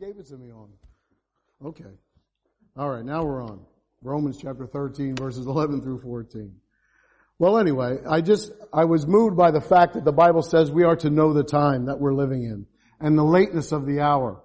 gave it to me on. Okay. All right, now we're on. Romans chapter 13 verses 11 through 14. Well, anyway, I just, I was moved by the fact that the Bible says we are to know the time that we're living in and the lateness of the hour.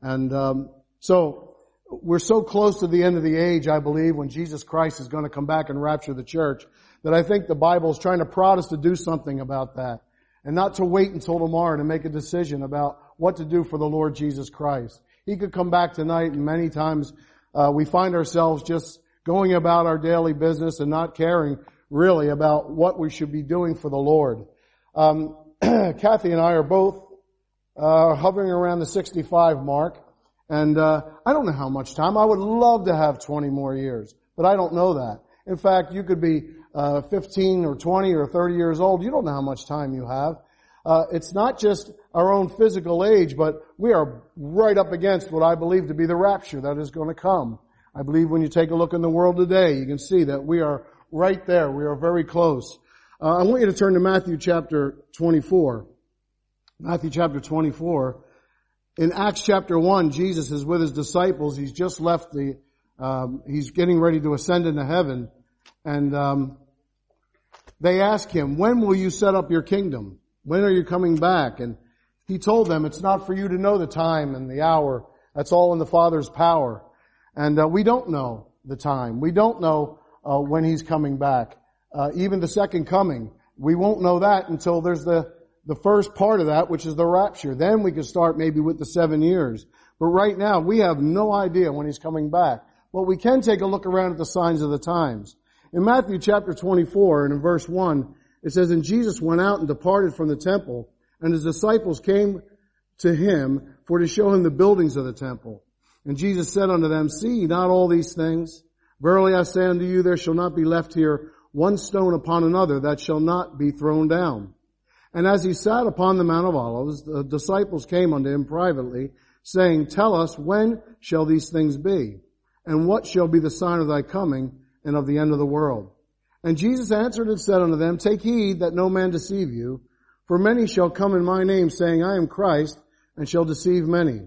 And, um, so we're so close to the end of the age, I believe, when Jesus Christ is going to come back and rapture the church, that I think the Bible is trying to prod us to do something about that and not to wait until tomorrow to make a decision about what to do for the Lord Jesus Christ. He could come back tonight and many times uh, we find ourselves just going about our daily business and not caring really about what we should be doing for the Lord. Um, Kathy and I are both uh, hovering around the 65 mark, and uh, I don't know how much time. I would love to have 20 more years, but I don't know that. In fact, you could be uh, 15 or 20 or 30 years old. You don't know how much time you have. Uh, it's not just our own physical age, but we are right up against what I believe to be the rapture that is going to come. I believe when you take a look in the world today, you can see that we are right there. We are very close. Uh, I want you to turn to Matthew chapter 24. Matthew chapter 24. In Acts chapter 1, Jesus is with his disciples. He's just left the, um, he's getting ready to ascend into heaven. And um, they ask him, when will you set up your kingdom? When are you coming back? And he told them, it's not for you to know the time and the hour. That's all in the Father's power. And uh, we don't know the time. We don't know uh, when he's coming back. Uh, even the second coming, we won't know that until there's the the first part of that, which is the rapture. Then we can start maybe with the seven years. But right now, we have no idea when he's coming back. But we can take a look around at the signs of the times. In Matthew chapter 24 and in verse 1, it says, And Jesus went out and departed from the temple, and his disciples came to him for to show him the buildings of the temple. And Jesus said unto them, See not all these things? Verily I say unto you, there shall not be left here one stone upon another that shall not be thrown down. And as he sat upon the Mount of Olives, the disciples came unto him privately, saying, Tell us, when shall these things be? And what shall be the sign of thy coming and of the end of the world? And Jesus answered and said unto them, Take heed that no man deceive you, for many shall come in my name, saying, I am Christ, and shall deceive many.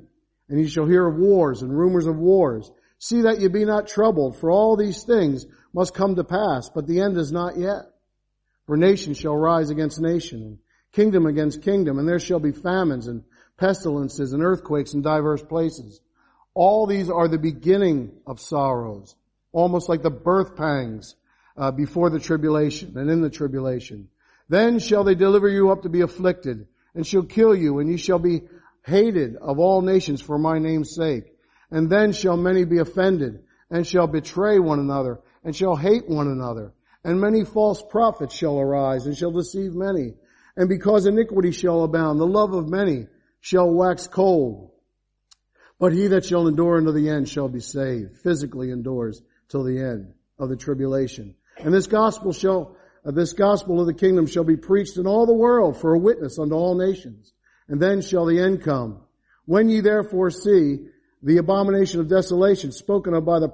And ye shall hear of wars and rumors of wars. See that ye be not troubled, for all these things must come to pass, but the end is not yet. For nation shall rise against nation, and kingdom against kingdom, and there shall be famines and pestilences and earthquakes in diverse places. All these are the beginning of sorrows, almost like the birth pangs uh, before the tribulation and in the tribulation. Then shall they deliver you up to be afflicted, and shall kill you, and ye shall be hated of all nations for my name's sake. And then shall many be offended, and shall betray one another, and shall hate one another. And many false prophets shall arise, and shall deceive many. And because iniquity shall abound, the love of many shall wax cold. But he that shall endure unto the end shall be saved, physically endures till the end of the tribulation. And this gospel shall, uh, this gospel of the kingdom shall be preached in all the world for a witness unto all nations. And then shall the end come. When ye therefore see the abomination of desolation spoken of by the,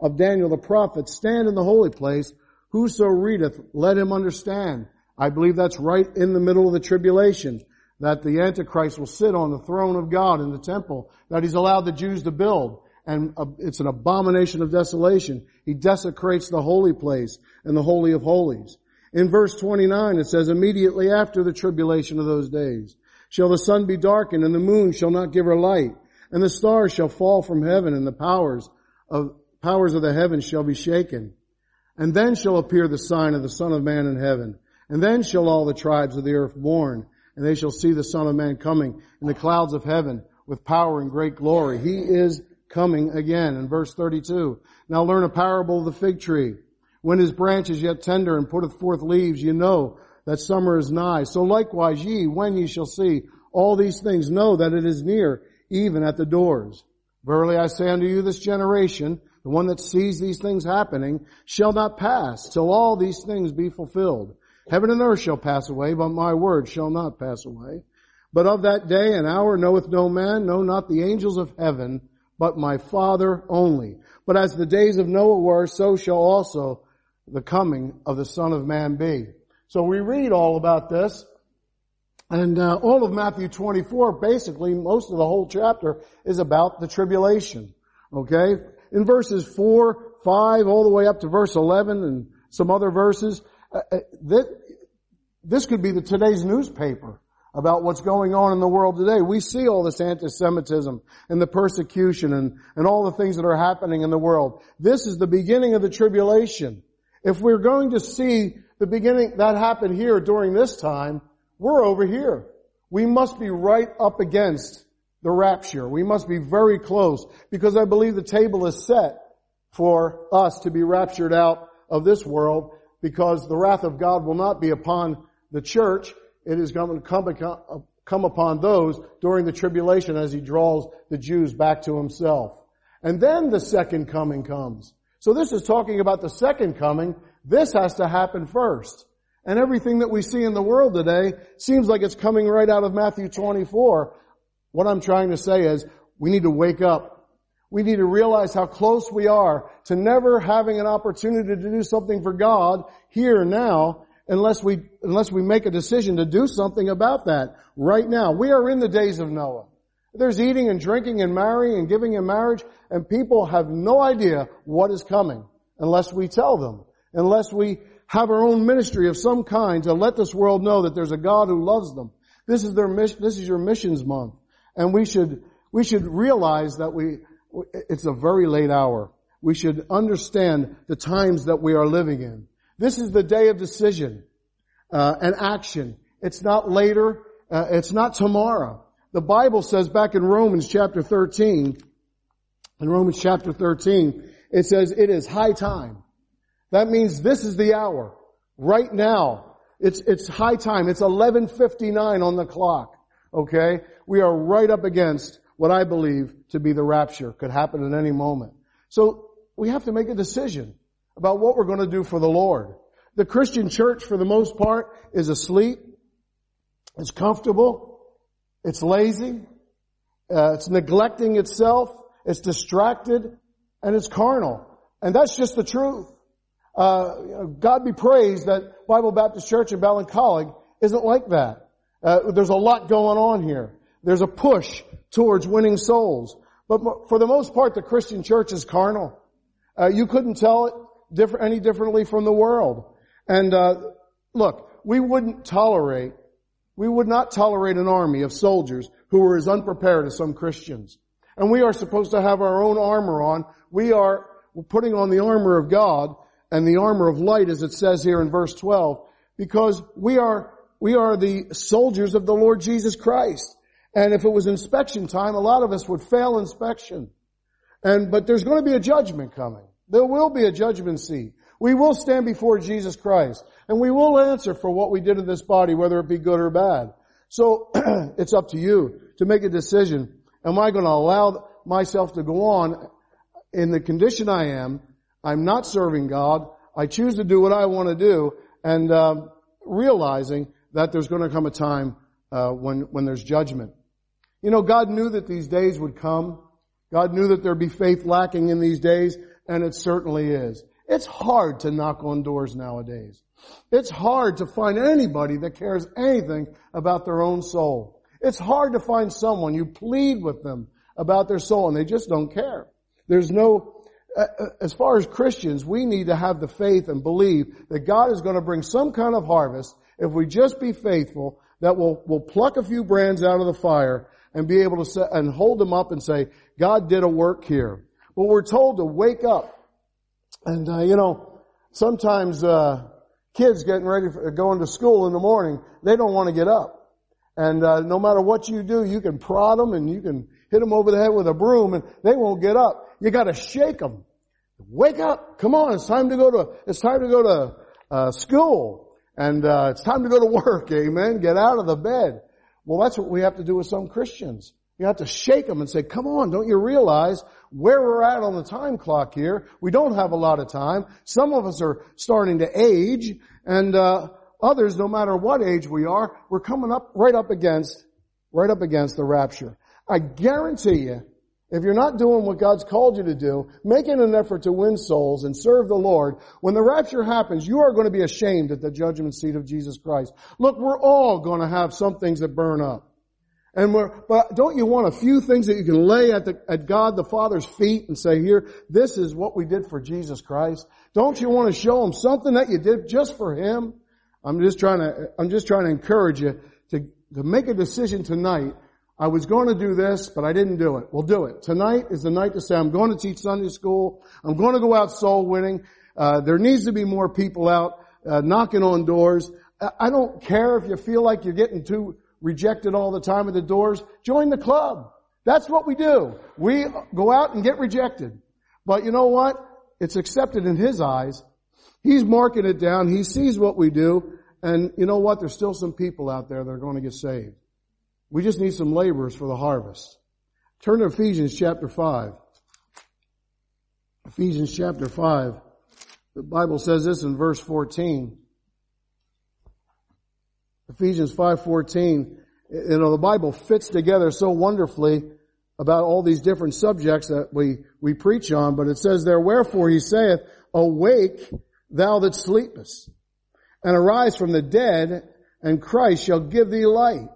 of Daniel the prophet stand in the holy place, whoso readeth, let him understand. I believe that's right in the middle of the tribulation, that the Antichrist will sit on the throne of God in the temple that he's allowed the Jews to build. And uh, it's an abomination of desolation. He desecrates the holy place and the holy of holies. In verse 29 it says, immediately after the tribulation of those days, shall the sun be darkened and the moon shall not give her light, and the stars shall fall from heaven and the powers of, powers of the heavens shall be shaken. And then shall appear the sign of the Son of Man in heaven. And then shall all the tribes of the earth mourn, and they shall see the Son of Man coming in the clouds of heaven with power and great glory. He is coming again. In verse 32, now learn a parable of the fig tree. When his branch is yet tender and putteth forth leaves, you know that summer is nigh. So likewise ye, when ye shall see all these things, know that it is near, even at the doors. Verily I say unto you, this generation, the one that sees these things happening, shall not pass till all these things be fulfilled. Heaven and earth shall pass away, but my word shall not pass away. But of that day and hour knoweth no man, no not the angels of heaven, but my Father only. But as the days of Noah were, so shall also the coming of the Son of Man be. So we read all about this, And uh, all of Matthew 24, basically, most of the whole chapter is about the tribulation. Okay? In verses 4, 5, all the way up to verse 11 and some other verses, uh, uh this, this could be the today's newspaper about what's going on in the world today. We see all this anti-Semitism and the persecution and, and all the things that are happening in the world. This is the beginning of the tribulation. If we're going to see the beginning that happened here during this time, we're over here. We must be right up against the rapture. We must be very close because I believe the table is set for us to be raptured out of this world because the wrath of God will not be upon the church it is going to come, come upon those during the tribulation as he draws the Jews back to himself. And then the second coming comes. So this is talking about the second coming. This has to happen first. And everything that we see in the world today seems like it's coming right out of Matthew 24. What I'm trying to say is we need to wake up. We need to realize how close we are to never having an opportunity to do something for God here now unless we, unless we make a decision to do something about that right now. We are in the days of Noah. There's eating and drinking and marrying and giving in marriage and people have no idea what is coming unless we tell them, unless we have our own ministry of some kind to let this world know that there's a God who loves them. This is their mission, this is your missions month. And we should, we should realize that we, it's a very late hour. We should understand the times that we are living in. This is the day of decision uh, and action. It's not later. Uh, it's not tomorrow. The Bible says back in Romans chapter 13, in Romans chapter 13, it says it is high time. That means this is the hour. Right now. It's, it's high time. It's 1159 on the clock. Okay? We are right up against what I believe to be the rapture. Could happen at any moment. So we have to make a decision about what we're going to do for the Lord. The Christian church, for the most part, is asleep. It's comfortable. It's lazy. Uh, it's neglecting itself. It's distracted. And it's carnal. And that's just the truth. Uh, God be praised that Bible Baptist Church in Ballincollig isn't like that. Uh, there's a lot going on here. There's a push towards winning souls. But for the most part, the Christian church is carnal. Uh, you couldn't tell it different, any differently from the world. And uh, look, we wouldn't tolerate, we would not tolerate an army of soldiers who were as unprepared as some Christians. And we are supposed to have our own armor on. We are putting on the armor of God and the armor of light, as it says here in verse 12, because we are we are the soldiers of the Lord Jesus Christ. And if it was inspection time, a lot of us would fail inspection. And, but there's going to be a judgment coming. There will be a judgment seat. We will stand before Jesus Christ and we will answer for what we did in this body, whether it be good or bad. So it's up to you to make a decision. Am I going to allow myself to go on in the condition I am? I'm not serving God. I choose to do what I want to do and um, realizing that there's going to come a time uh, when when there's judgment. You know, God knew that these days would come. God knew that there'd be faith lacking in these days and it certainly is. It's hard to knock on doors nowadays. It's hard to find anybody that cares anything about their own soul. It's hard to find someone you plead with them about their soul and they just don't care. There's no, uh, uh, as far as Christians, we need to have the faith and believe that God is going to bring some kind of harvest if we just be faithful that will will pluck a few brands out of the fire and be able to set, and hold them up and say, God did a work here. Well, we're told to wake up. And, uh, you know, sometimes, uh, kids getting ready for going to school in the morning, they don't want to get up. And, uh, no matter what you do, you can prod them and you can hit them over the head with a broom and they won't get up. You gotta shake them. Wake up. Come on. It's time to go to, it's time to go to, uh, school. And, uh, it's time to go to work. Amen. Get out of the bed. Well, that's what we have to do with some Christians. You have to shake them and say, come on, don't you realize where we're at on the time clock here? We don't have a lot of time. Some of us are starting to age and, uh, others, no matter what age we are, we're coming up right up against, right up against the rapture. I guarantee you, if you're not doing what God's called you to do, making an effort to win souls and serve the Lord, when the rapture happens, you are going to be ashamed at the judgment seat of Jesus Christ. Look, we're all going to have some things that burn up. And we're, but don't you want a few things that you can lay at the, at God the Father's feet and say, here, this is what we did for Jesus Christ? Don't you want to show Him something that you did just for Him? I'm just trying to, I'm just trying to encourage you to, to make a decision tonight. I was going to do this, but I didn't do it. We'll do it. Tonight is the night to say, I'm going to teach Sunday school. I'm going to go out soul winning. Uh, there needs to be more people out, uh, knocking on doors. I don't care if you feel like you're getting too rejected all the time at the doors. Join the club. That's what we do. We go out and get rejected. But you know what? It's accepted in His eyes. He's marking it down. He sees what we do. And you know what? There's still some people out there that are going to get saved. We just need some laborers for the harvest. Turn to Ephesians chapter 5. Ephesians chapter 5. The Bible says this in verse 14. Ephesians 5:14. You know, the Bible fits together so wonderfully about all these different subjects that we, we preach on, but it says there, wherefore he saith, awake thou that sleepest, and arise from the dead, and Christ shall give thee light.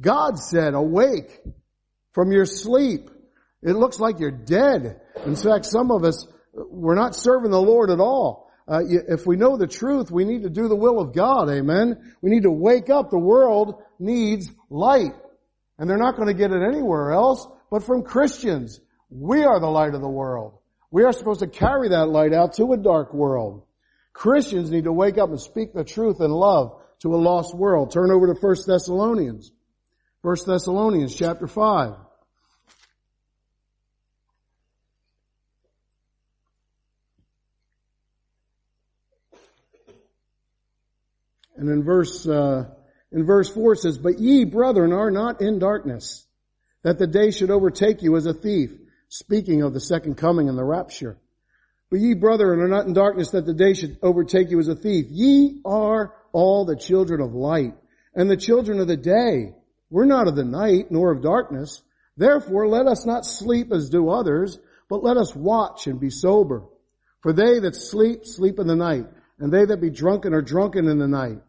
God said, awake from your sleep. It looks like you're dead. In fact, some of us, we're not serving the Lord at all. Uh, if we know the truth, we need to do the will of God. Amen. We need to wake up. The world needs light. And they're not going to get it anywhere else but from Christians. We are the light of the world. We are supposed to carry that light out to a dark world. Christians need to wake up and speak the truth in love to a lost world. Turn over to 1 Thessalonians. 1 Thessalonians chapter 5. And in verse, uh, in verse 4 it says, But ye, brethren, are not in darkness, that the day should overtake you as a thief, speaking of the second coming and the rapture. But ye, brethren, are not in darkness, that the day should overtake you as a thief. Ye are all the children of light, and the children of the day. We're not of the night, nor of darkness. Therefore, let us not sleep as do others, but let us watch and be sober. For they that sleep, sleep in the night, and they that be drunken are drunken in the night.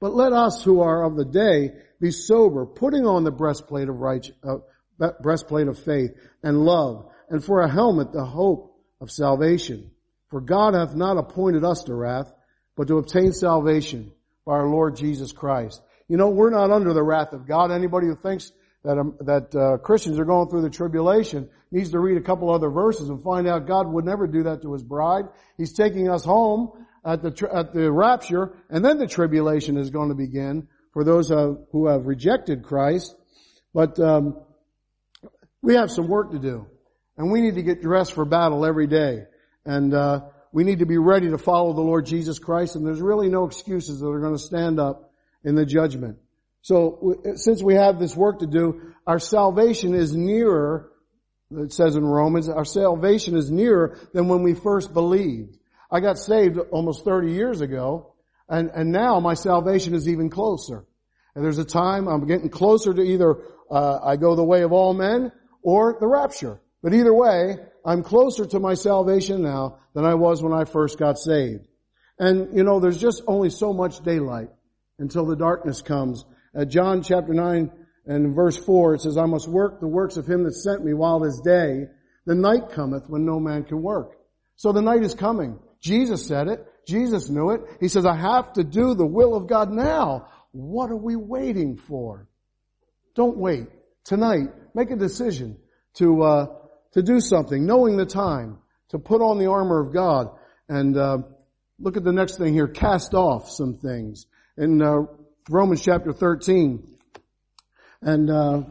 But let us who are of the day be sober, putting on the breastplate of right, uh, breastplate of faith and love, and for a helmet the hope of salvation. For God hath not appointed us to wrath, but to obtain salvation by our Lord Jesus Christ. You know, we're not under the wrath of God. Anybody who thinks that um, that uh, Christians are going through the tribulation needs to read a couple other verses and find out God would never do that to His bride. He's taking us home at the, at the rapture, and then the tribulation is going to begin for those who have rejected Christ. But um, we have some work to do, and we need to get dressed for battle every day, and uh, we need to be ready to follow the Lord Jesus Christ. And there's really no excuses that are going to stand up in the judgment. So since we have this work to do, our salvation is nearer. It says in Romans, our salvation is nearer than when we first believed. I got saved almost 30 years ago, and, and now my salvation is even closer. And there's a time I'm getting closer to either uh, I go the way of all men or the rapture. But either way, I'm closer to my salvation now than I was when I first got saved. And you know, there's just only so much daylight until the darkness comes. Uh, John chapter 9 and verse 4, it says, I must work the works of him that sent me while it is day. The night cometh when no man can work. So the night is coming. Jesus said it. Jesus knew it. He says, I have to do the will of God now. What are we waiting for? Don't wait. Tonight, make a decision to, uh, to do something, knowing the time, to put on the armor of God. And, uh, look at the next thing here. Cast off some things. In, uh, Romans chapter 13, and, uh,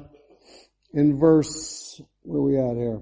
in verse, where are we at here?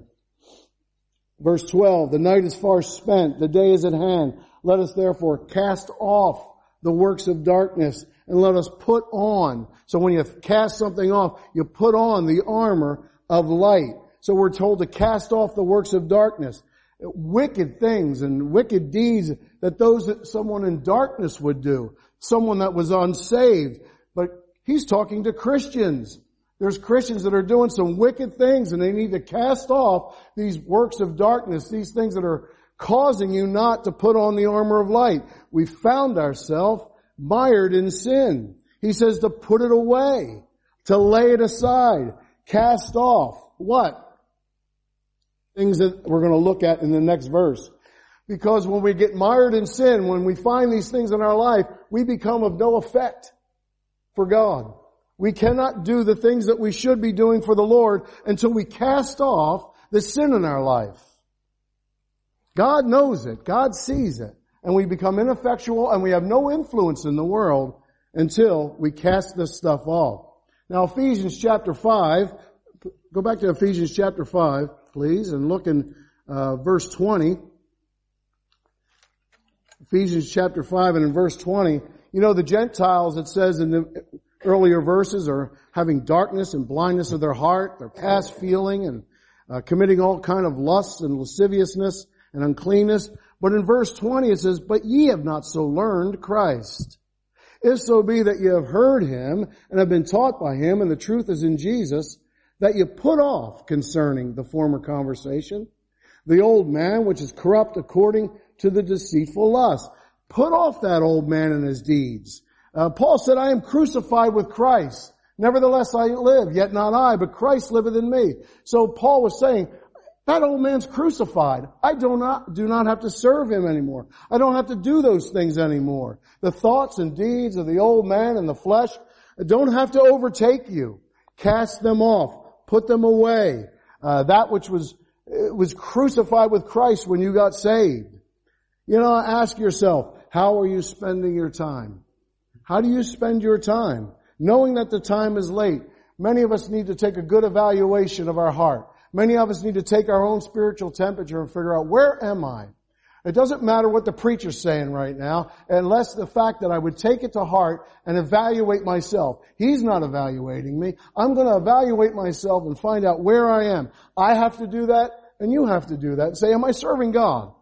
Verse 12, the night is far spent, the day is at hand. Let us therefore cast off the works of darkness and let us put on. So when you cast something off, you put on the armor of light. So we're told to cast off the works of darkness. Wicked things and wicked deeds that those that someone in darkness would do. Someone that was unsaved. But he's talking to Christians. There's Christians that are doing some wicked things and they need to cast off these works of darkness, these things that are causing you not to put on the armor of light. We found ourselves mired in sin. He says to put it away, to lay it aside, cast off. What? Things that we're going to look at in the next verse. Because when we get mired in sin, when we find these things in our life, we become of no effect for God. We cannot do the things that we should be doing for the Lord until we cast off the sin in our life. God knows it. God sees it. And we become ineffectual and we have no influence in the world until we cast this stuff off. Now Ephesians chapter 5, go back to Ephesians chapter 5, please, and look in uh, verse 20. Ephesians chapter 5 and in verse 20. You know, the Gentiles, it says in the earlier verses, are having darkness and blindness of their heart. They're past feeling and uh, committing all kind of lusts and lasciviousness and uncleanness. But in verse 20 it says, But ye have not so learned Christ. If so be that ye have heard him and have been taught by him, and the truth is in Jesus, that you put off concerning the former conversation, the old man which is corrupt according to the deceitful lust. Put off that old man and his deeds. Uh, Paul said, I am crucified with Christ. Nevertheless I live, yet not I, but Christ liveth in me. So Paul was saying, that old man's crucified. I do not, do not have to serve him anymore. I don't have to do those things anymore. The thoughts and deeds of the old man and the flesh don't have to overtake you. Cast them off. Put them away. Uh, that which was, was crucified with Christ when you got saved. You know, ask yourself, how are you spending your time? How do you spend your time? Knowing that the time is late, many of us need to take a good evaluation of our heart. Many of us need to take our own spiritual temperature and figure out, where am I? It doesn't matter what the preacher's saying right now, unless the fact that I would take it to heart and evaluate myself. He's not evaluating me. I'm going to evaluate myself and find out where I am. I have to do that, and you have to do that. Say, am I serving God?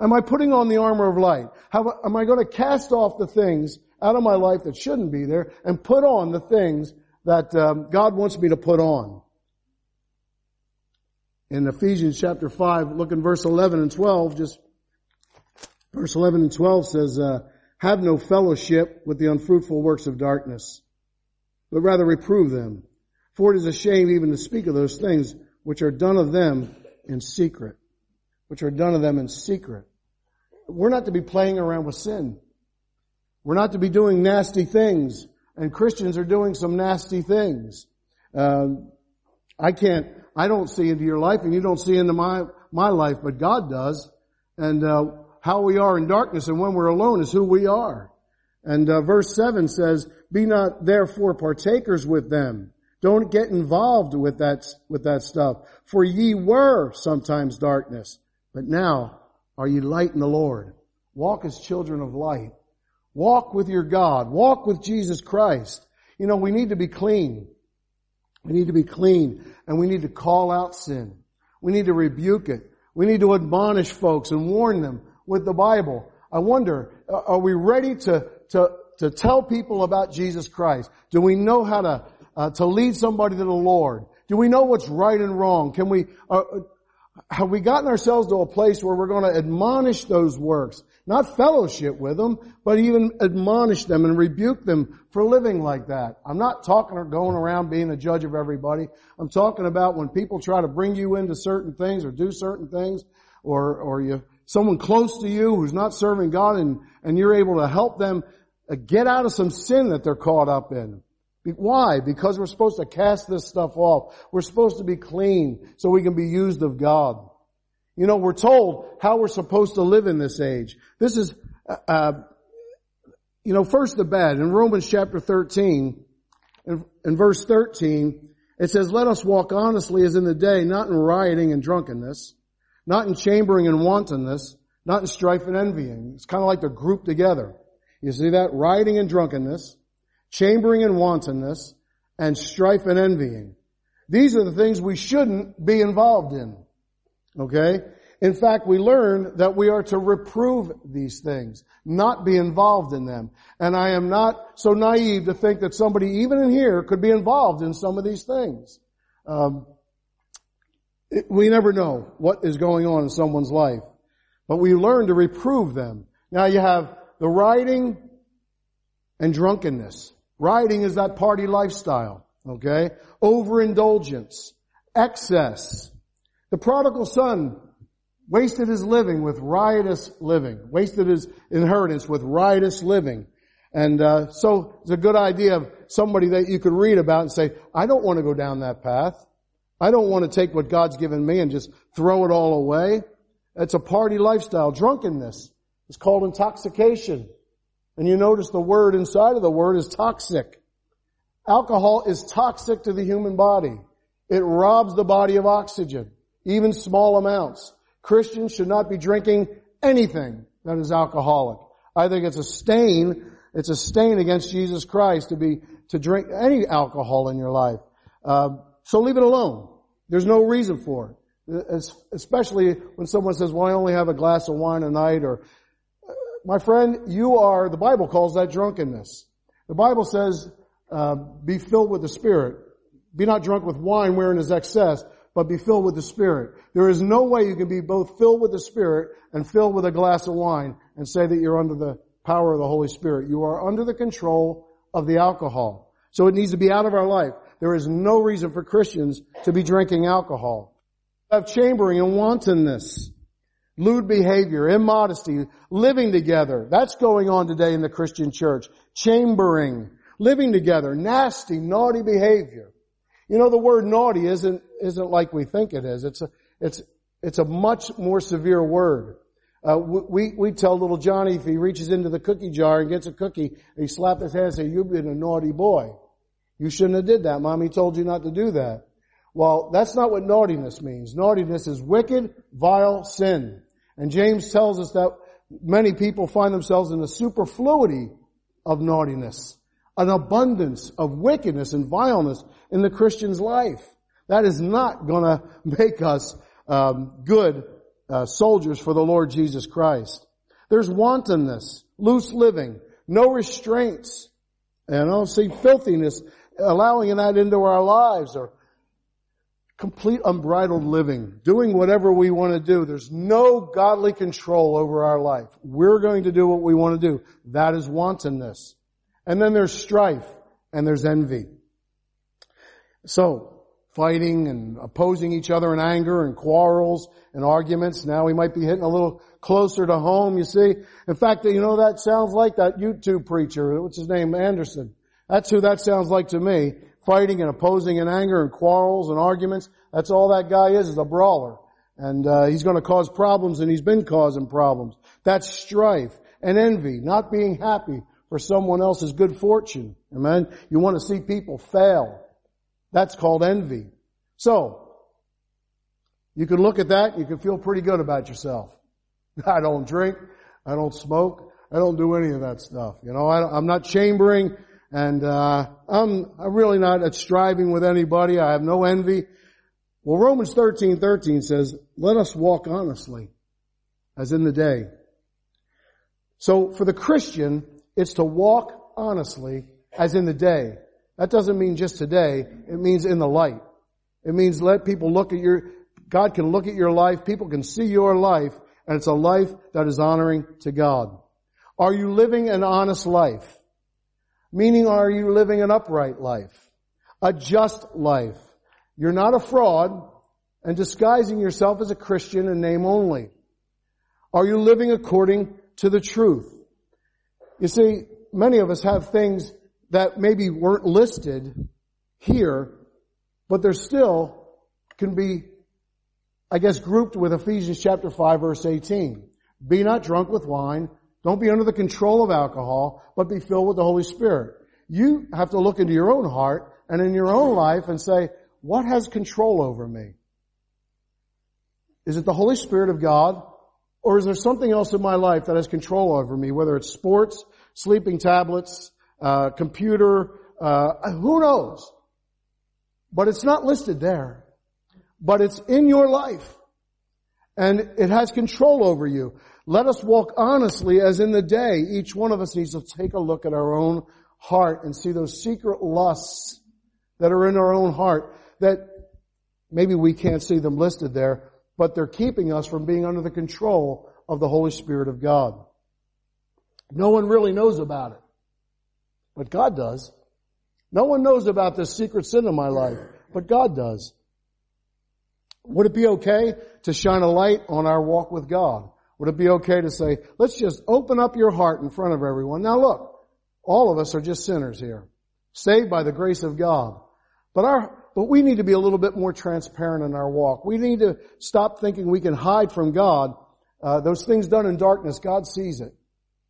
Am I putting on the armor of light? How, am I going to cast off the things out of my life that shouldn't be there and put on the things that um, God wants me to put on? In Ephesians chapter 5, look in verse 11 and 12, just verse 11 and 12 says, uh, have no fellowship with the unfruitful works of darkness, but rather reprove them. For it is a shame even to speak of those things which are done of them in secret, which are done of them in secret. We're not to be playing around with sin. We're not to be doing nasty things, and Christians are doing some nasty things. Um, I can't, I don't see into your life, and you don't see into my my life, but God does. And uh, how we are in darkness and when we're alone is who we are. And uh, verse seven says, "Be not therefore partakers with them." Don't get involved with that with that stuff. For ye were sometimes darkness, but now are you light in the Lord? Walk as children of light. Walk with your God. Walk with Jesus Christ. You know, we need to be clean. We need to be clean and we need to call out sin. We need to rebuke it. We need to admonish folks and warn them with the Bible. I wonder, are we ready to, to, to tell people about Jesus Christ? Do we know how to, uh, to lead somebody to the Lord? Do we know what's right and wrong? Can we, uh, have we gotten ourselves to a place where we're going to admonish those works? Not fellowship with them, but even admonish them and rebuke them for living like that. I'm not talking or going around being a judge of everybody. I'm talking about when people try to bring you into certain things or do certain things or, or you, someone close to you who's not serving God and, and you're able to help them uh, get out of some sin that they're caught up in. Why? Because we're supposed to cast this stuff off. We're supposed to be clean so we can be used of God. You know, we're told how we're supposed to live in this age. This is, uh, uh you know, first the bad. In Romans chapter 13, in, in verse 13, it says, let us walk honestly as in the day, not in rioting and drunkenness, not in chambering and wantonness, not in strife and envying. It's kind of like they're grouped together. You see that? Rioting and drunkenness, chambering and wantonness, and strife and envying. These are the things we shouldn't be involved in. Okay? In fact, we learn that we are to reprove these things, not be involved in them. And I am not so naive to think that somebody, even in here, could be involved in some of these things. Um, it, we never know what is going on in someone's life, but we learn to reprove them. Now you have the rioting and drunkenness. Rioting is that party lifestyle, okay? Overindulgence, excess. The prodigal son wasted his living with riotous living, wasted his inheritance with riotous living. And uh, so it's a good idea of somebody that you could read about and say, I don't want to go down that path. I don't want to take what God's given me and just throw it all away. It's a party lifestyle. Drunkenness is called intoxication. And you notice the word inside of the word is toxic. Alcohol is toxic to the human body. It robs the body of oxygen, even small amounts. Christians should not be drinking anything that is alcoholic. I think it's a stain, it's a stain against Jesus Christ to be, to drink any alcohol in your life. Uh, so leave it alone. There's no reason for it. Especially when someone says, well, I only have a glass of wine a night or, my friend, you are, the Bible calls that drunkenness. The Bible says, uh, be filled with the Spirit. Be not drunk with wine wherein is excess, but be filled with the Spirit. There is no way you can be both filled with the Spirit and filled with a glass of wine and say that you're under the power of the Holy Spirit. You are under the control of the alcohol. So it needs to be out of our life. There is no reason for Christians to be drinking alcohol. Have chambering and wantonness, lewd behavior, immodesty, living together. That's going on today in the Christian church. Chambering, living together, nasty, naughty behavior. You know, the word naughty isn't, isn't like we think it is. It's a, it's, it's a much more severe word. Uh, we, we tell little Johnny if he reaches into the cookie jar and gets a cookie, he slap his hand and say, you've been a naughty boy. You shouldn't have did that. Mommy told you not to do that. Well, that's not what naughtiness means. Naughtiness is wicked, vile sin. And James tells us that many people find themselves in a superfluity of naughtiness, an abundance of wickedness and vileness in the Christian's life. That is not going to make us um, good uh, soldiers for the Lord Jesus Christ. There's wantonness, loose living, no restraints, and I don't see filthiness, allowing that into our lives or complete unbridled living, doing whatever we want to do. There's no godly control over our life. We're going to do what we want to do. That is wantonness. And then there's strife and there's envy. So, fighting and opposing each other in anger and quarrels and arguments. Now we might be hitting a little closer to home, you see. In fact, you know, that sounds like that YouTube preacher, what's his name, Anderson. That's who that sounds like to me. Fighting and opposing in anger and quarrels and arguments. That's all that guy is, is a brawler. And uh, he's going to cause problems and he's been causing problems. That's strife and envy, not being happy for someone else's good fortune. Amen. You want to see people fail. That's called envy. So, you can look at that, you can feel pretty good about yourself. I don't drink, I don't smoke, I don't do any of that stuff. You know, I, am not chambering, and uh, I'm, really not at striving with anybody. I have no envy. Well, Romans 13, 13 says, let us walk honestly, as in the day. So for the Christian, it's to walk honestly, as in the day. That doesn't mean just today. It means in the light. It means let people look at your, God can look at your life, people can see your life, and it's a life that is honoring to God. Are you living an honest life? Meaning are you living an upright life? A just life? You're not a fraud and disguising yourself as a Christian in name only. Are you living according to the truth? You see, many of us have things that maybe weren't listed here, but they're still can be, I guess, grouped with Ephesians chapter 5 verse 18. Be not drunk with wine. Don't be under the control of alcohol, but be filled with the Holy Spirit. You have to look into your own heart and in your own life and say, what has control over me? Is it the Holy Spirit of God? Or is there something else in my life that has control over me, whether it's sports, sleeping tablets, uh, computer, uh, who knows? But it's not listed there. But it's in your life. and it has control over you. Let us walk honestly as in the day. Each one of us needs to take a look at our own heart and see those secret lusts that are in our own heart that maybe we can't see them listed there, but they're keeping us from being under the control of the Holy Spirit of God. No one really knows about it, but God does. No one knows about this secret sin in my life, but God does. Would it be okay to shine a light on our walk with God? Would it be okay to say, let's just open up your heart in front of everyone? Now look, all of us are just sinners here, saved by the grace of God. But our, but we need to be a little bit more transparent in our walk. We need to stop thinking we can hide from God. Uh, those things done in darkness, God sees it.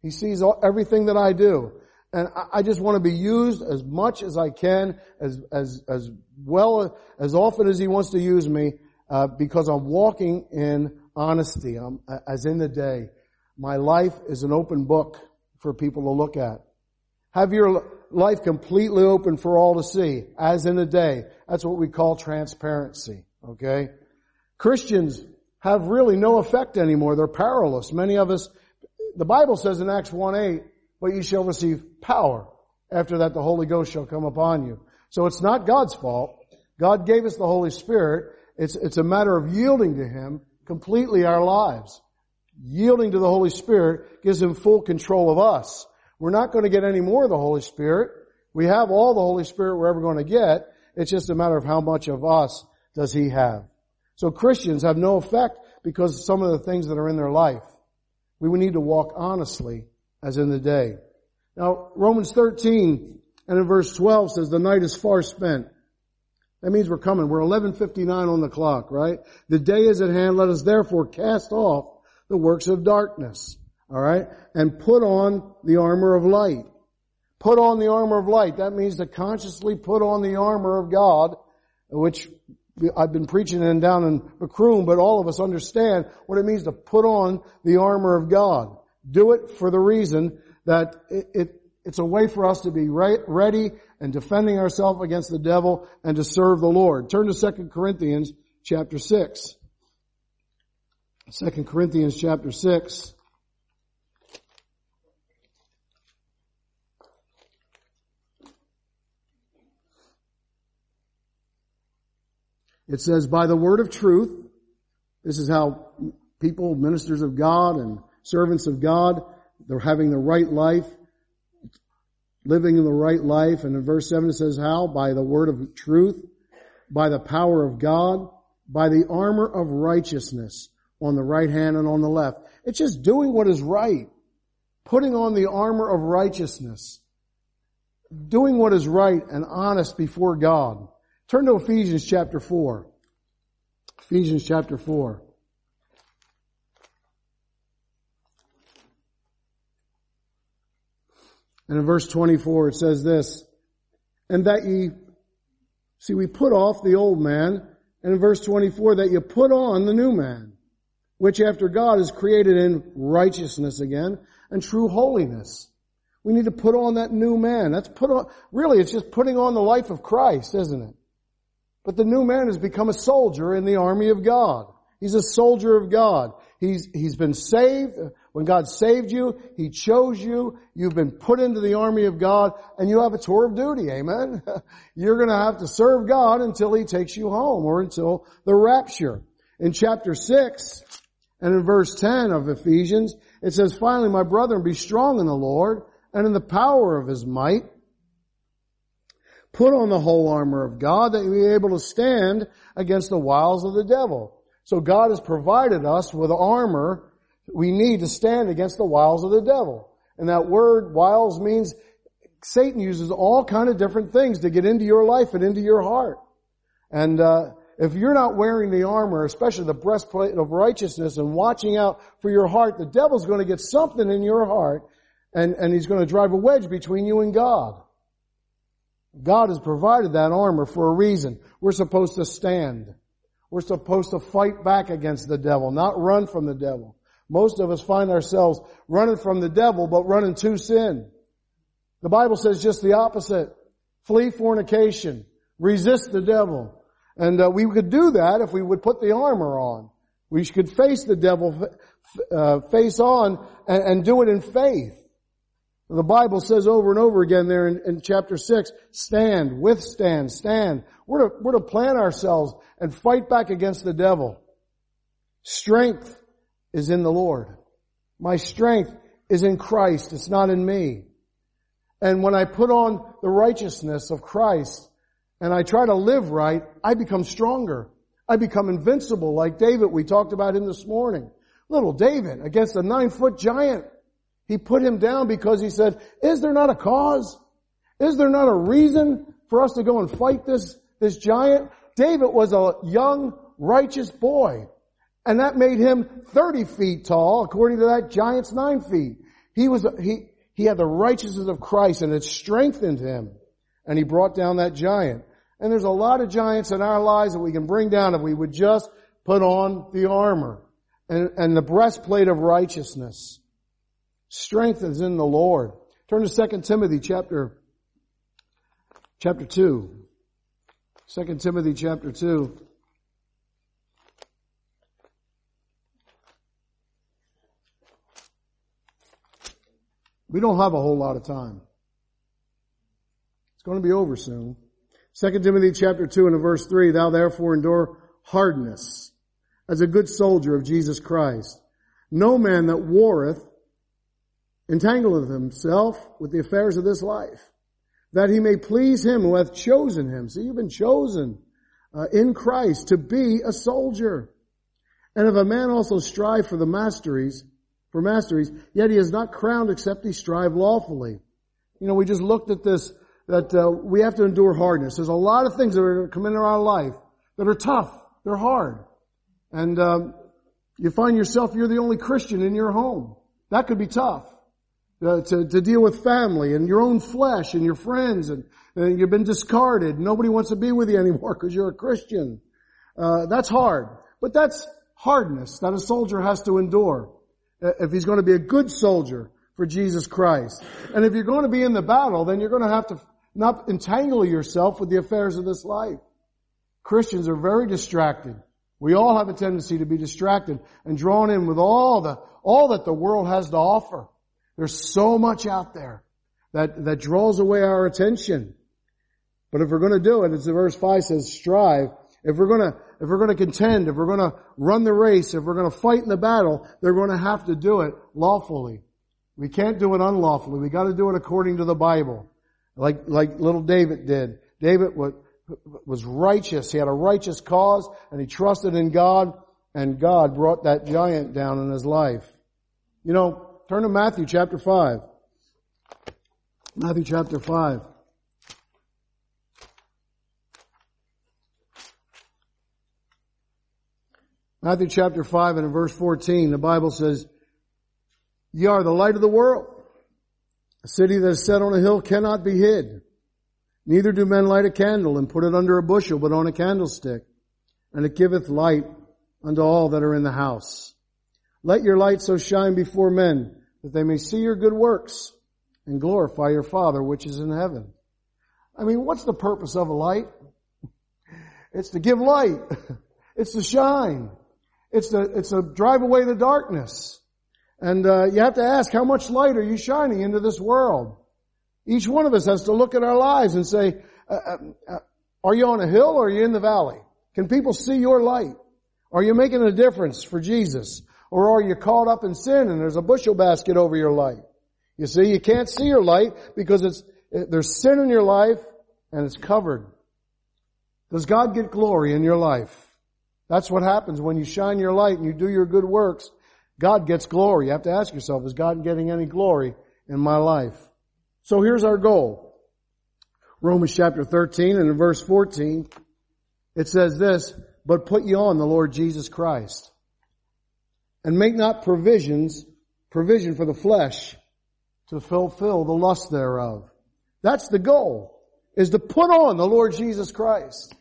He sees all, everything that I do. And I, just want to be used as much as I can, as, as, as well, as often as He wants to use me, uh, because I'm walking in honesty. Um, I'm, as in the day. My life is an open book for people to look at. Have your life completely open for all to see, as in a day. That's what we call transparency, okay? Christians have really no effect anymore. They're powerless. Many of us, the Bible says in Acts 1-8, but you shall receive power. After that, the Holy Ghost shall come upon you. So it's not God's fault. God gave us the Holy Spirit. It's, it's a matter of yielding to Him completely our lives. Yielding to the Holy Spirit gives Him full control of us. We're not going to get any more of the Holy Spirit. We have all the Holy Spirit we're ever going to get. It's just a matter of how much of us does He have. So Christians have no effect because of some of the things that are in their life. We would need to walk honestly as in the day. Now, Romans 13 and in verse 12 says the night is far spent. That means we're coming. We're 11.59 on the clock, right? The day is at hand. Let us therefore cast off the works of darkness Alright? And put on the armor of light. Put on the armor of light. That means to consciously put on the armor of God, which I've been preaching in down in Macroom, but all of us understand what it means to put on the armor of God. Do it for the reason that it, it, it's a way for us to be right, ready and defending ourselves against the devil and to serve the Lord. Turn to 2 Corinthians chapter 6. 2 Corinthians chapter 6. It says, by the word of truth, this is how people, ministers of God and servants of God, they're having the right life, living in the right life. And in verse 7 it says how? By the word of truth, by the power of God, by the armor of righteousness on the right hand and on the left. It's just doing what is right. Putting on the armor of righteousness. Doing what is right and honest before God. Turn to Ephesians chapter 4. Ephesians chapter 4. And in verse 24 it says this, and that ye, see we put off the old man, and in verse 24 that you put on the new man, which after God is created in righteousness again and true holiness. We need to put on that new man. That's put on, really it's just putting on the life of Christ, isn't it? But the new man has become a soldier in the army of God. He's a soldier of God. He's, he's been saved. When God saved you, He chose you. You've been put into the army of God and you have a tour of duty. Amen. You're to have to serve God until He takes you home or until the rapture. In chapter 6 and in verse 10 of Ephesians, it says, finally, my brethren, be strong in the Lord and in the power of His might. Put on the whole armor of God that you be able to stand against the wiles of the devil. So God has provided us with armor we need to stand against the wiles of the devil. And that word wiles means Satan uses all kind of different things to get into your life and into your heart. And uh, if you're not wearing the armor, especially the breastplate of righteousness and watching out for your heart, the devil's going to get something in your heart and, and he's going to drive a wedge between you and God. God has provided that armor for a reason. We're supposed to stand. We're supposed to fight back against the devil, not run from the devil. Most of us find ourselves running from the devil, but running to sin. The Bible says just the opposite. Flee fornication. Resist the devil. And uh, we could do that if we would put the armor on. We could face the devil uh, face on and, and, do it in faith. The Bible says over and over again there in, in chapter 6, stand, withstand, stand. We're to, we're to plan ourselves and fight back against the devil. Strength is in the Lord. My strength is in Christ. It's not in me. And when I put on the righteousness of Christ and I try to live right, I become stronger. I become invincible like David. We talked about him this morning. Little David against a nine foot giant. He put him down because he said, is there not a cause? Is there not a reason for us to go and fight this, this giant? David was a young, righteous boy. And that made him 30 feet tall, according to that giant's nine feet. He was, he, he had the righteousness of Christ and it strengthened him. And he brought down that giant. And there's a lot of giants in our lives that we can bring down if we would just put on the armor and, and the breastplate of righteousness. Strength is in the Lord. Turn to 2 Timothy chapter, chapter 2. 2 Timothy chapter 2. We don't have a whole lot of time. It's going to be over soon. 2 Timothy chapter 2 and verse 3, Thou therefore endure hardness as a good soldier of Jesus Christ. No man that warreth entangleth himself with the affairs of this life, that he may please him who hath chosen him. So you've been chosen uh, in Christ to be a soldier. And if a man also strive for the masteries, for masteries, yet he is not crowned except he strive lawfully. You know, we just looked at this, that uh, we have to endure hardness. There's a lot of things that are come into our life that are tough. They're hard. And um, you find yourself, you're the only Christian in your home. That could be tough. Uh, to, to deal with family and your own flesh and your friends and, and you've been discarded. Nobody wants to be with you anymore because you're a Christian. Uh, that's hard. But that's hardness that a soldier has to endure Uh, if he's going to be a good soldier for Jesus Christ. And if you're going to be in the battle, then you're going to have to not entangle yourself with the affairs of this life. Christians are very distracted. We all have a tendency to be distracted and drawn in with all the, all that the world has to offer. There's so much out there that, that draws away our attention. But if we're going to do it, as the verse 5 says, strive, if we're gonna, if we're gonna contend, if we're gonna run the race, if we're gonna fight in the battle, they're gonna have to do it lawfully. We can't do it unlawfully. We gotta do it according to the Bible. Like, like little David did. David was, was righteous. He had a righteous cause and he trusted in God and God brought that giant down in his life. You know, turn to Matthew chapter 5. Matthew chapter 5. Matthew chapter 5 and in verse 14, the Bible says, Ye are the light of the world. A city that is set on a hill cannot be hid. Neither do men light a candle and put it under a bushel, but on a candlestick. And it giveth light unto all that are in the house. Let your light so shine before men that they may see your good works and glorify your Father which is in heaven. I mean, what's the purpose of a light? It's to give light. It's to shine. It's to, it's drive away the darkness. And uh, you have to ask, how much light are you shining into this world? Each one of us has to look at our lives and say, uh, uh, uh, are you on a hill or are you in the valley? Can people see your light? Are you making a difference for Jesus? Or are you caught up in sin and there's a bushel basket over your light? You see, you can't see your light because it's, there's sin in your life and it's covered. Does God get glory in your life? That's what happens when you shine your light and you do your good works. God gets glory. You have to ask yourself, is God getting any glory in my life? So here's our goal. Romans chapter 13 and in verse 14, it says this, but put ye on the Lord Jesus Christ and make not provisions, provision for the flesh to fulfill the lust thereof. That's the goal, is to put on the Lord Jesus Christ.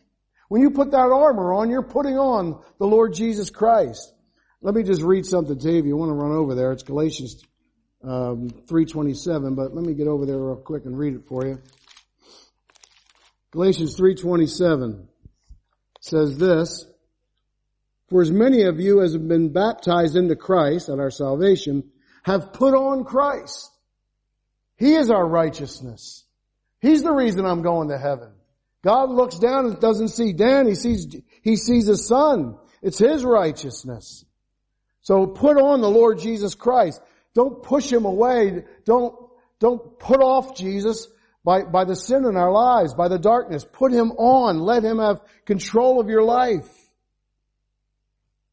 When you put that armor on, you're putting on the Lord Jesus Christ. Let me just read something to you if you want to run over there. It's Galatians um, 3.27, but let me get over there real quick and read it for you. Galatians 3.27 says this, For as many of you as have been baptized into Christ at our salvation have put on Christ. He is our righteousness. He's the reason I'm going to heaven. God looks down and doesn't see Dan, he sees, he sees his son. It's his righteousness. So put on the Lord Jesus Christ. Don't push him away. Don't, don't put off Jesus by, by the sin in our lives, by the darkness. Put him on. Let him have control of your life.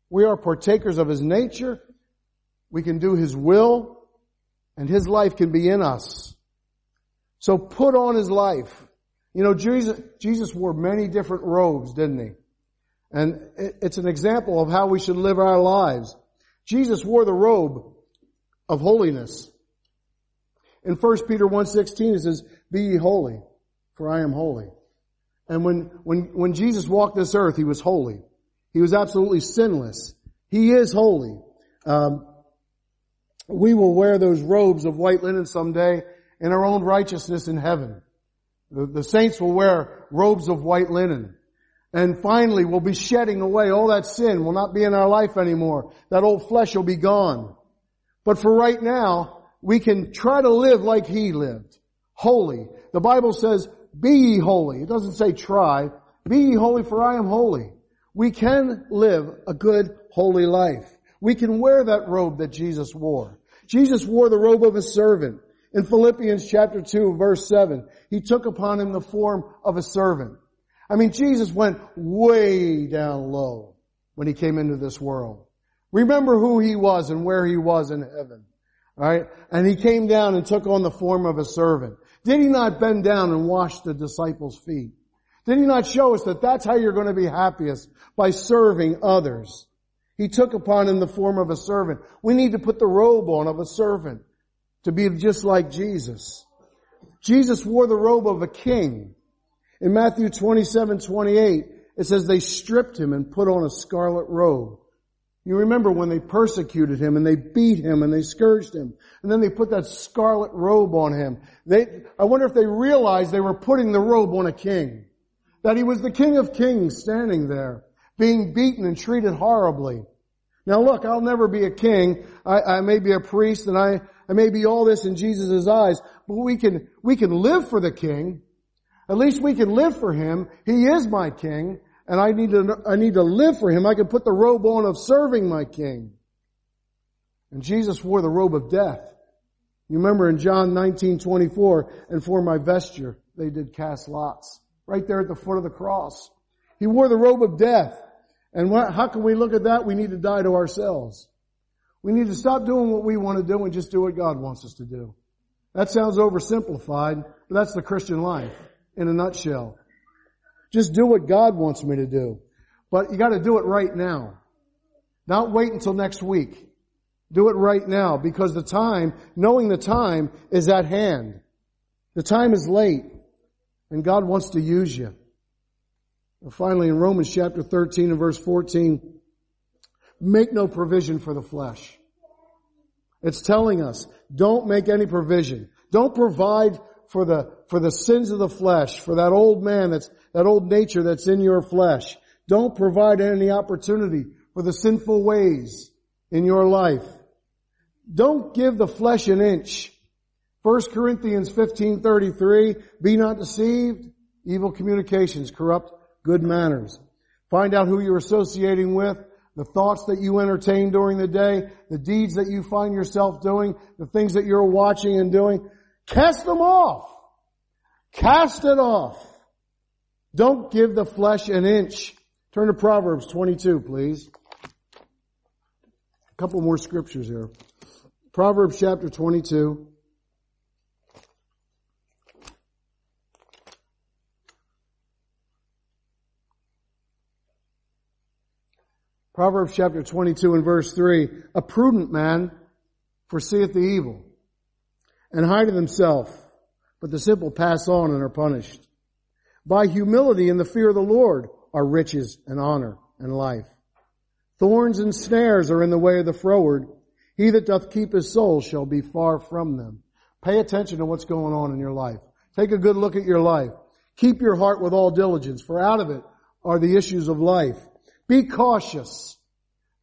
We are partakers of his nature. We can do his will and his life can be in us. So put on his life. You know, Jesus, Jesus wore many different robes, didn't he? And it's an example of how we should live our lives. Jesus wore the robe of holiness. In 1 Peter 1.16 it says, Be ye holy, for I am holy. And when, when, when Jesus walked this earth, He was holy. He was absolutely sinless. He is holy. Um, we will wear those robes of white linen someday in our own righteousness in heaven. The, the saints will wear robes of white linen. And finally, we'll be shedding away all that sin will not be in our life anymore. That old flesh will be gone. But for right now, we can try to live like He lived. Holy. The Bible says, be ye holy. It doesn't say try. Be ye holy for I am holy. We can live a good, holy life. We can wear that robe that Jesus wore. Jesus wore the robe of a servant. In Philippians chapter 2 verse 7, He took upon Him the form of a servant. I mean, Jesus went way down low when He came into this world. Remember who He was and where He was in heaven. Alright? And He came down and took on the form of a servant. Did He not bend down and wash the disciples' feet? Did He not show us that that's how you're going to be happiest? By serving others. He took upon Him the form of a servant. We need to put the robe on of a servant to be just like Jesus. Jesus wore the robe of a king. In Matthew 27, 28, it says they stripped him and put on a scarlet robe. You remember when they persecuted him and they beat him and they scourged him and then they put that scarlet robe on him. They, I wonder if they realized they were putting the robe on a king. That he was the king of kings standing there, being beaten and treated horribly. Now look, I'll never be a king. I, I may be a priest and I, I may be all this in Jesus' eyes, but we can, we can live for the king. At least we can live for him. He is my king, and I need to, I need to live for him. I can put the robe on of serving my king. And Jesus wore the robe of death. You remember in John 19, 24, and for my vesture, they did cast lots. Right there at the foot of the cross. He wore the robe of death. And what, how can we look at that? We need to die to ourselves. We need to stop doing what we want to do and just do what God wants us to do. That sounds oversimplified, but that's the Christian life in a nutshell. Just do what God wants me to do. But you gotta do it right now. Not wait until next week. Do it right now because the time, knowing the time is at hand. The time is late and God wants to use you. And finally in Romans chapter 13 and verse 14, make no provision for the flesh. It's telling us, don't make any provision. Don't provide for the, for the sins of the flesh, for that old man that's, that old nature that's in your flesh. Don't provide any opportunity for the sinful ways in your life. Don't give the flesh an inch. 1 Corinthians 15:33, be not deceived, evil communications corrupt good manners. Find out who you're associating with, the thoughts that you entertain during the day, the deeds that you find yourself doing, the things that you're watching and doing. Cast them off. Cast it off. Don't give the flesh an inch. Turn to Proverbs 22, please. A couple more scriptures here. Proverbs chapter 22. Proverbs chapter 22 and verse 3, a prudent man foreseeth the evil and hideth himself, but the simple pass on and are punished. By humility and the fear of the Lord are riches and honor and life. Thorns and snares are in the way of the froward. He that doth keep his soul shall be far from them. Pay attention to what's going on in your life. Take a good look at your life. Keep your heart with all diligence, for out of it are the issues of life. Be cautious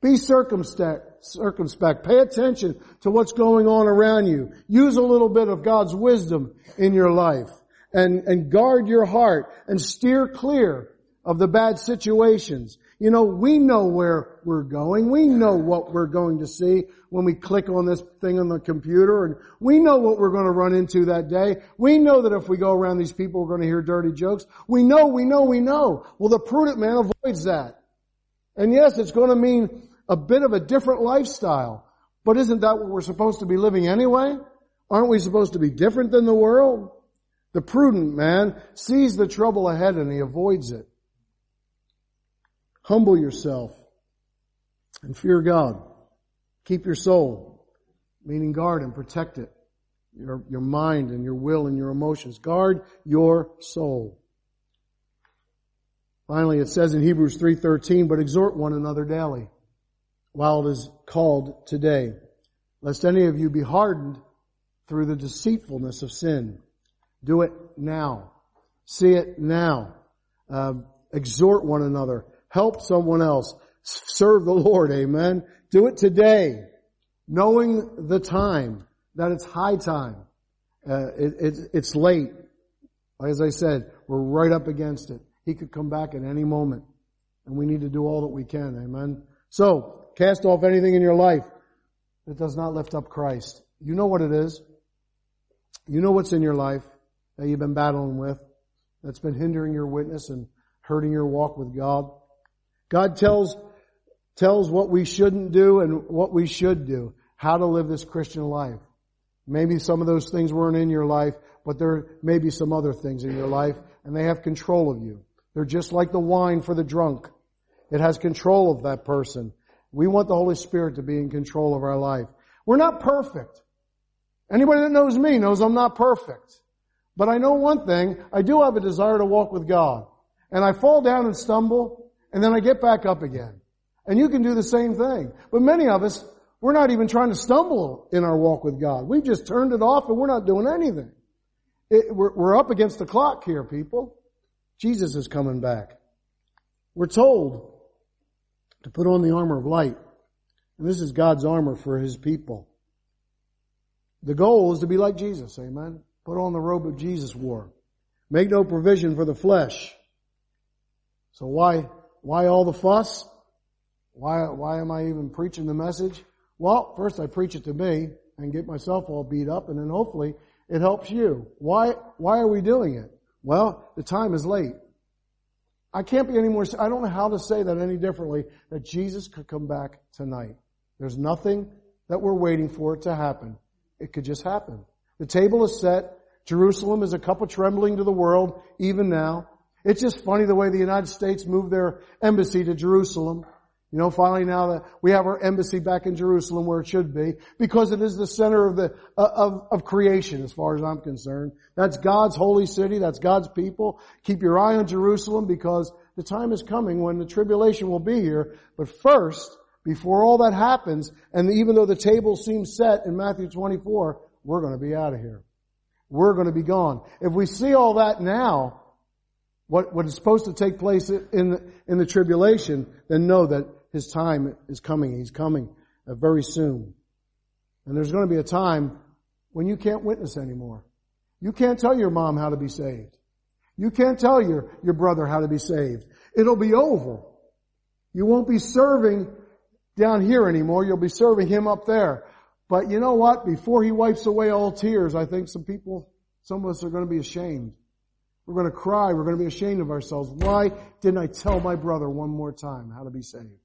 Be circumspect, circumspect. Pay attention to what's going on around you. Use a little bit of God's wisdom in your life and, and guard your heart and steer clear of the bad situations. You know, we know where we're going. We know what we're going to see when we click on this thing on the computer and we know what we're going to run into that day. We know that if we go around these people, we're going to hear dirty jokes. We know, we know, we know. Well, the prudent man avoids that. And yes, it's going to mean a bit of a different lifestyle. But isn't that what we're supposed to be living anyway? Aren't we supposed to be different than the world? The prudent man sees the trouble ahead and he avoids it. Humble yourself and fear God. Keep your soul, meaning guard and protect it. Your, your mind and your will and your emotions. Guard your soul. Finally, it says in Hebrews 3.13, but exhort one another daily while it is called today, lest any of you be hardened through the deceitfulness of sin. Do it now. See it now. Uh, exhort one another. Help someone else. Serve the Lord. Amen. Do it today. Knowing the time, that it's high time. Uh, it, it, it's late. As I said, we're right up against it. He could come back at any moment. And we need to do all that we can. Amen. So, Cast off anything in your life that does not lift up Christ. You know what it is. You know what's in your life that you've been battling with that's been hindering your witness and hurting your walk with God. God tells, tells what we shouldn't do and what we should do, how to live this Christian life. Maybe some of those things weren't in your life, but there may be some other things in your life and they have control of you. They're just like the wine for the drunk. It has control of that person. We want the Holy Spirit to be in control of our life. We're not perfect. Anybody that knows me knows I'm not perfect. But I know one thing, I do have a desire to walk with God. And I fall down and stumble, and then I get back up again. And you can do the same thing. But many of us, we're not even trying to stumble in our walk with God. We've just turned it off and we're not doing anything. It, we're, we're up against the clock here, people. Jesus is coming back. We're told to put on the armor of light. And this is God's armor for His people. The goal is to be like Jesus, amen? Put on the robe of Jesus wore. Make no provision for the flesh. So why, why all the fuss? Why, why am I even preaching the message? Well, first I preach it to me and get myself all beat up and then hopefully it helps you. Why, why are we doing it? Well, the time is late. I can't be any more, I don't know how to say that any differently, that Jesus could come back tonight. There's nothing that we're waiting for it to happen. It could just happen. The table is set. Jerusalem is a cup of trembling to the world, even now. It's just funny the way the United States moved their embassy to Jerusalem. You know, finally now that we have our embassy back in Jerusalem where it should be, because it is the center of the, uh, of, of creation as far as I'm concerned. That's God's holy city. That's God's people. Keep your eye on Jerusalem because the time is coming when the tribulation will be here. But first, before all that happens, and even though the table seems set in Matthew 24, we're going to be out of here. We're going to be gone. If we see all that now, what, what is supposed to take place in the, in the tribulation, then know that his time is coming. He's coming uh, very soon. And there's going to be a time when you can't witness anymore. You can't tell your mom how to be saved. You can't tell your, your brother how to be saved. It'll be over. You won't be serving down here anymore. You'll be serving him up there. But you know what? Before he wipes away all tears, I think some people, some of us are going to be ashamed. We're going to cry. We're going to be ashamed of ourselves. Why didn't I tell my brother one more time how to be saved?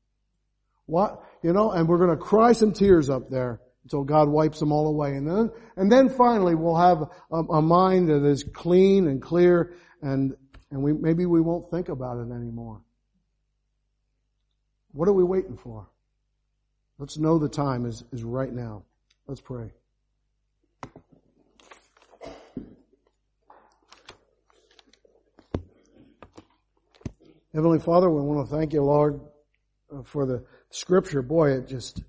What, you know, and we're going to cry some tears up there until God wipes them all away. And then, and then finally we'll have a, a mind that is clean and clear and, and we, maybe we won't think about it anymore. What are we waiting for? Let's know the time is, is right now. Let's pray. Heavenly Father, we want to thank you, Lord, uh, for the scripture, boy, it just,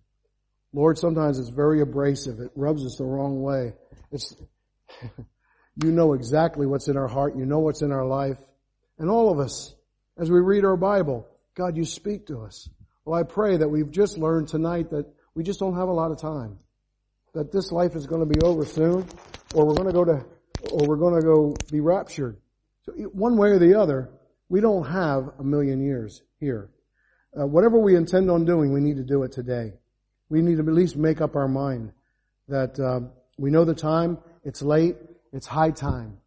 Lord, sometimes it's very abrasive. It rubs us the wrong way. It's, you know exactly what's in our heart. You know what's in our life. And all of us, as we read our Bible, God, you speak to us. Well, I pray that we've just learned tonight that we just don't have a lot of time. That this life is going to be over soon, or we're going to go to, or we're going to go be raptured. So one way or the other, we don't have a million years here. Uh, whatever we intend on doing, we need to do it today. We need to at least make up our mind that uh, we know the time, it's late, it's high time,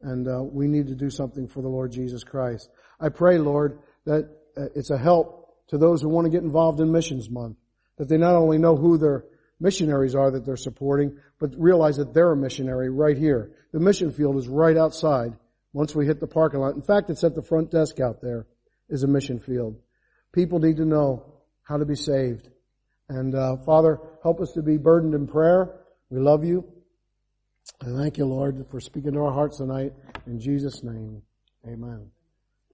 and uh, we need to do something for the Lord Jesus Christ. I pray, Lord, that uh, it's a help to those who want to get involved in Missions Month, that they not only know who their missionaries are that they're supporting, but realize that they're a missionary right here. The mission field is right outside once we hit the parking lot. In fact, it's at the front desk out there is a mission field. People need to know how to be saved. And uh, Father, help us to be burdened in prayer. We love you. And thank you, Lord, for speaking to our hearts tonight. In Jesus' name, amen.